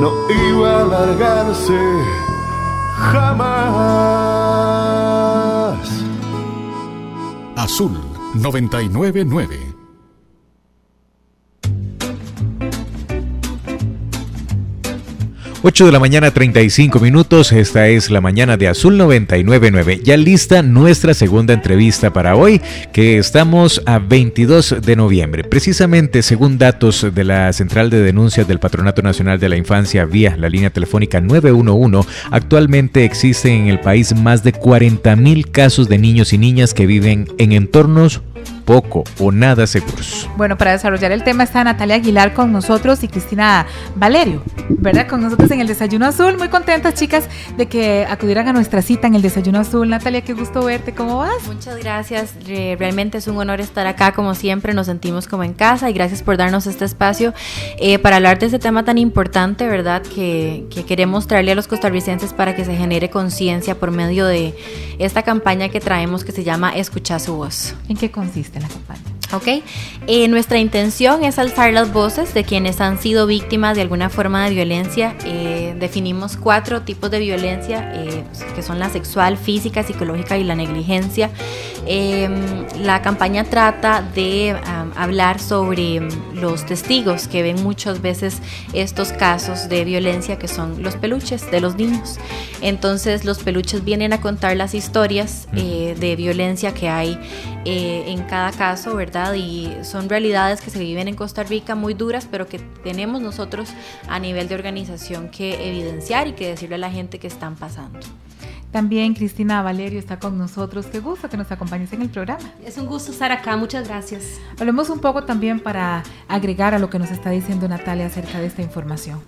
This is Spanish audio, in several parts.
no iba a alargarse jamás. Azul 999 8 de la mañana 35 minutos, esta es la mañana de Azul 999. Ya lista nuestra segunda entrevista para hoy, que estamos a 22 de noviembre. Precisamente según datos de la Central de Denuncias del Patronato Nacional de la Infancia vía la línea telefónica 911, actualmente existen en el país más de 40 mil casos de niños y niñas que viven en entornos poco o nada seguros. Bueno, para desarrollar el tema está Natalia Aguilar con nosotros y Cristina Valerio, ¿verdad? Con nosotros en el Desayuno Azul. Muy contentas, chicas, de que acudieran a nuestra cita en el Desayuno Azul. Natalia, qué gusto verte. ¿Cómo vas? Muchas gracias. Realmente es un honor estar acá, como siempre. Nos sentimos como en casa y gracias por darnos este espacio eh, para hablar de este tema tan importante, ¿verdad? Que, que queremos traerle a los costarricenses para que se genere conciencia por medio de esta campaña que traemos que se llama Escucha su voz. ¿En qué consiste? La campaña. Ok, eh, nuestra intención es alzar las voces de quienes han sido víctimas de alguna forma de violencia. Eh, definimos cuatro tipos de violencia, eh, que son la sexual, física, psicológica y la negligencia. La campaña trata de hablar sobre los testigos que ven muchas veces estos casos de violencia que son los peluches de los niños. Entonces los peluches vienen a contar las historias de violencia que hay en cada caso, ¿verdad? Y son realidades que se viven en Costa Rica muy duras, pero que tenemos nosotros a nivel de organización que evidenciar y que decirle a la gente que están pasando. También Cristina Valerio está con nosotros. Qué gusto que nos acompañes en el programa. Es un gusto estar acá, muchas gracias. Hablemos un poco también para agregar a lo que nos está diciendo Natalia acerca de esta información.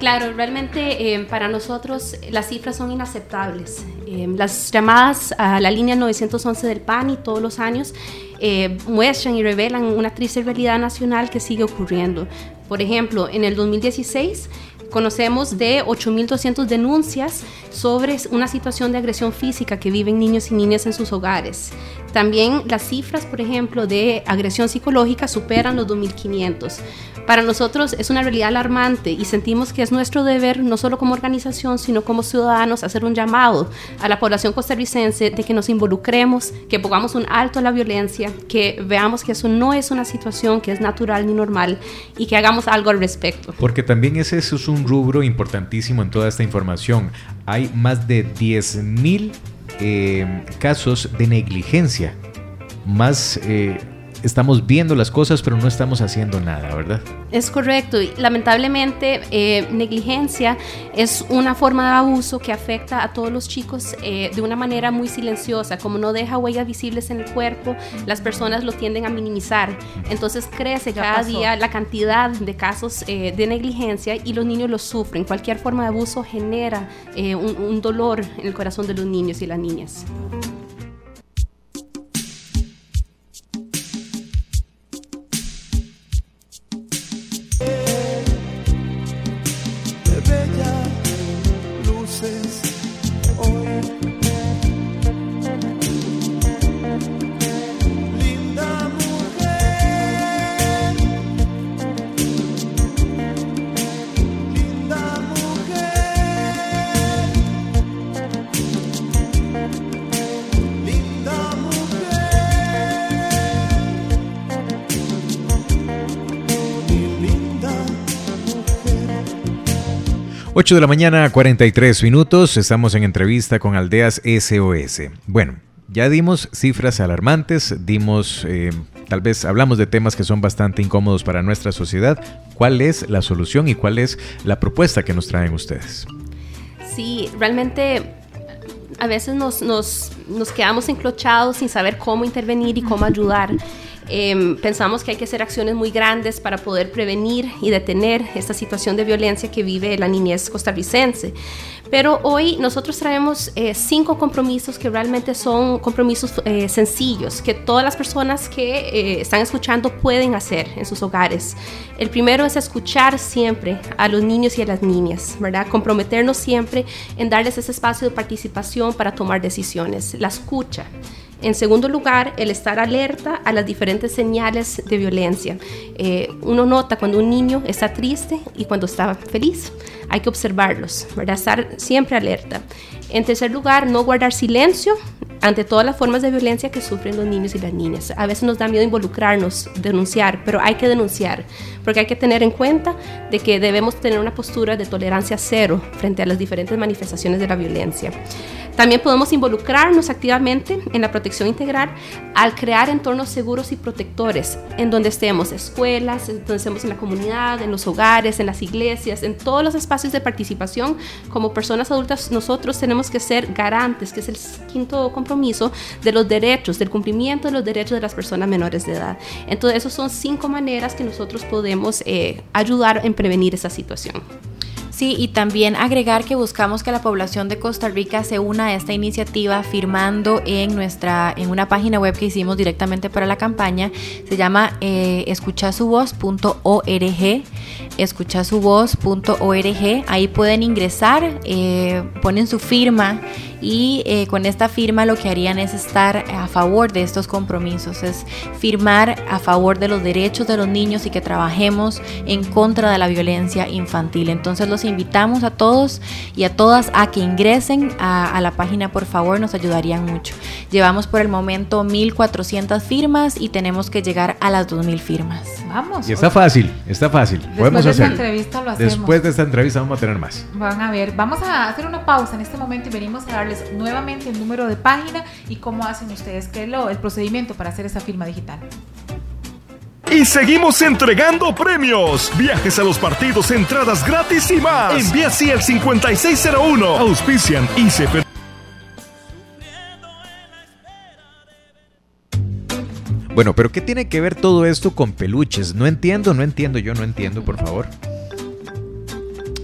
Claro, realmente eh, para nosotros las cifras son inaceptables. Eh, las llamadas a la línea 911 del PANI todos los años eh, muestran y revelan una triste realidad nacional que sigue ocurriendo. Por ejemplo, en el 2016 conocemos de 8.200 denuncias sobre una situación de agresión física que viven niños y niñas en sus hogares. También las cifras, por ejemplo, de agresión psicológica superan los 2.500. Para nosotros es una realidad alarmante y sentimos que es nuestro deber, no solo como organización, sino como ciudadanos, hacer un llamado a la población costarricense de que nos involucremos, que pongamos un alto a la violencia, que veamos que eso no es una situación que es natural ni normal y que hagamos algo al respecto. Porque también ese es un rubro importantísimo en toda esta información. Hay más de 10.000 eh, casos de negligencia, más... Eh, estamos viendo las cosas, pero no estamos haciendo nada, ¿verdad? Es correcto. Y lamentablemente, eh, negligencia es una forma de abuso que afecta a todos los chicos eh, de una manera muy silenciosa. Como no deja huellas visibles en el cuerpo, las personas lo tienden a minimizar. Entonces crece cada día la cantidad de casos eh, de negligencia y los niños lo sufren. Cualquier forma de abuso genera un dolor en el corazón de los niños y las niñas. 8 de la mañana, 43 minutos. Estamos en entrevista con Aldeas SOS. Bueno, ya dimos cifras alarmantes, dimos, eh, tal vez hablamos de temas que son bastante incómodos para nuestra sociedad. ¿Cuál es la solución y cuál es la propuesta que nos traen ustedes? Sí, realmente a veces nos, nos, nos quedamos enclochados sin saber cómo intervenir y cómo ayudar. Em, pensamos que hay que hacer acciones muy grandes para poder prevenir y detener esta situación de violencia que vive la niñez costarricense. Pero hoy nosotros traemos eh, cinco compromisos que realmente son compromisos eh, sencillos, que todas las personas que eh, están escuchando pueden hacer en sus hogares. El primero es escuchar siempre a los niños y a las niñas, ¿verdad? Comprometernos siempre en darles ese espacio de participación para tomar decisiones, la escucha. En segundo lugar, el estar alerta a las diferentes señales de violencia. Eh, uno nota cuando un niño está triste y cuando está feliz. Hay que observarlos, ¿verdad? estar siempre alerta. En tercer lugar, no guardar silencio ante todas las formas de violencia que sufren los niños y las niñas. A veces nos da miedo involucrarnos, denunciar, pero hay que denunciar, porque hay que tener en cuenta de que debemos tener una postura de tolerancia cero frente a las diferentes manifestaciones de la violencia. También podemos involucrarnos activamente en la protección integral al crear entornos seguros y protectores en donde estemos escuelas, donde estemos en la comunidad, en los hogares, en las iglesias, en todos los espacios de participación. Como personas adultas nosotros tenemos que ser garantes, que es el quinto compromiso, de los derechos, del cumplimiento de los derechos de las personas menores de edad. Entonces, esas son cinco maneras que nosotros podemos eh, ayudar en prevenir esa situación. Sí, y también agregar que buscamos que la población de Costa Rica se una a esta iniciativa firmando en nuestra en una página web que hicimos directamente para la campaña. Se llama eh, escuchasuvoz.org. Escuchasuvoz.org. Ahí pueden ingresar, eh, ponen su firma y eh, con esta firma lo que harían es estar a favor de estos compromisos, es firmar a favor de los derechos de los niños y que trabajemos en contra de la violencia infantil. Entonces los invitamos a todos y a todas a que ingresen a, la página, por favor, nos ayudarían mucho. Llevamos por el momento 1.400 firmas y tenemos que llegar a las 2.000 firmas. Vamos. Y está fácil, está fácil. Después Podemos de esta entrevista lo hacemos. Después de esta entrevista vamos a tener más. Van a ver, vamos a hacer una pausa en este momento y venimos a darle nuevamente el número de página y cómo hacen ustedes que lo, el procedimiento para hacer esa firma digital. Y seguimos entregando premios. Viajes a los partidos, entradas gratis y más. Envía así el 5601. Auspician se Bueno, pero ¿qué tiene que ver todo esto con peluches? No entiendo, no entiendo, yo no entiendo, por favor.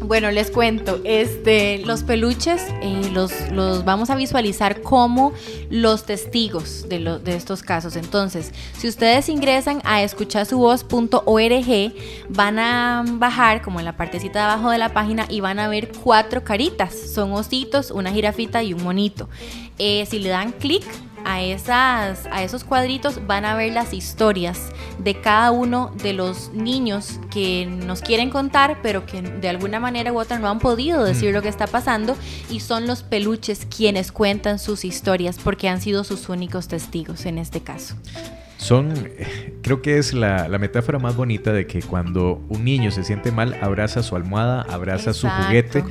Bueno, les cuento, este, los peluches eh, los, los, vamos a visualizar como los testigos de, de estos casos. Entonces, si ustedes ingresan a escuchasuvoz.org, van a bajar como en la partecita de abajo de la página y van a ver cuatro caritas. Son ositos, una jirafita y un monito. Eh, si le dan clic a, esas, a esos cuadritos van a ver las historias de cada uno de los niños que nos quieren contar, pero que de alguna manera u otra no han podido decir lo que está pasando y son los peluches quienes cuentan sus historias porque han sido sus únicos testigos en este caso. Son, creo que es la, metáfora más bonita de que cuando un niño se siente mal, abraza su almohada, abraza su juguete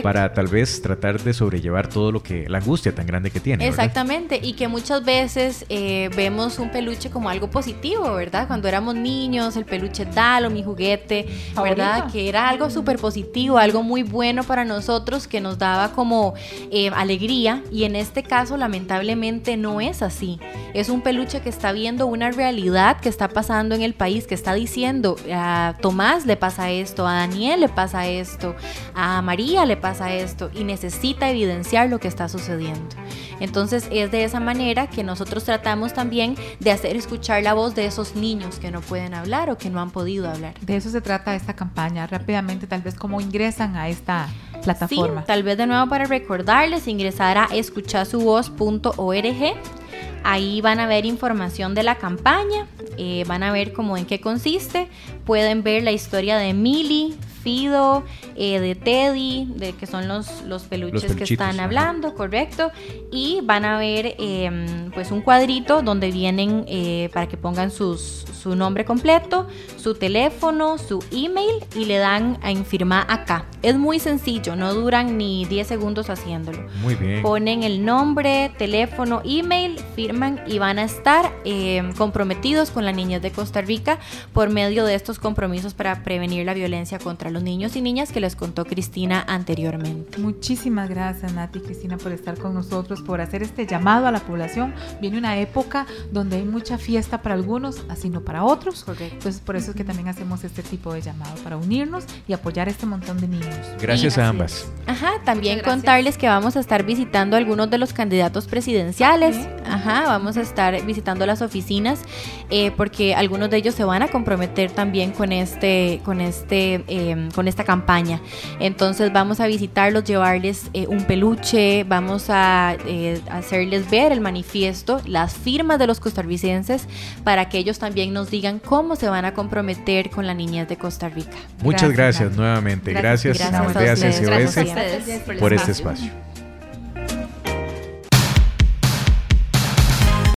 para tal vez tratar de sobrellevar todo lo que, la angustia tan grande que tiene. Exactamente, y que muchas veces eh, vemos un peluche como algo positivo, ¿verdad? Cuando éramos niños, el peluche tal o mi juguete, ¿verdad? Que era algo súper positivo, algo muy bueno para nosotros, que nos daba como eh, alegría, y en este caso lamentablemente no es así. Es un peluche que está viendo una realidad que está pasando en el país, que está diciendo a Tomás le pasa esto, a Daniel le pasa esto, a María le pasa esto y necesita evidenciar lo que está sucediendo. Entonces es de esa manera que nosotros tratamos también de hacer escuchar la voz de esos niños que no pueden hablar o que no han podido hablar. De eso se trata esta campaña. Rápidamente, tal vez cómo ingresan a esta plataforma. Sí, tal vez de nuevo para recordarles, ingresar a escuchasuvoz.org Ahí van a ver información de la campaña, eh, van a ver cómo en qué consiste, pueden ver la historia de Millie, Fido, eh, de Teddy, de que son los, los peluches que están hablando, correcto. Y van a ver em, pues un cuadrito donde vienen eh, para que pongan sus, su nombre completo, su teléfono, su email y le dan a infirmar acá. Es muy sencillo, no duran ni 10 segundos haciéndolo. Muy bien. Ponen el nombre, teléfono, email, firman y van a estar em, comprometidos con la niñez de Costa Rica por medio de estos compromisos para prevenir la violencia contra los los niños y niñas que les contó Cristina anteriormente. Muchísimas gracias Nati y Cristina por estar con nosotros, por hacer este llamado a la población. Viene una época donde hay mucha fiesta para algunos, así no para otros. Correcto. Entonces por eso es que también hacemos este tipo de llamado, para unirnos y apoyar a este montón de niños. Gracias a ambas. Ajá, también contarles que vamos a estar visitando algunos de los candidatos presidenciales. Ajá, vamos a estar visitando las oficinas eh, porque algunos de ellos se van a comprometer también con este, con este, em, con esta campaña. Entonces vamos a visitarlos, llevarles eh, un peluche, vamos a eh, hacerles ver el manifiesto, las firmas de los costarricenses para que ellos también nos digan cómo se van a comprometer con la niñez de Costa Rica. Muchas gracias, nuevamente. Gracias, Gracias, a gracias a ustedes por este espacio.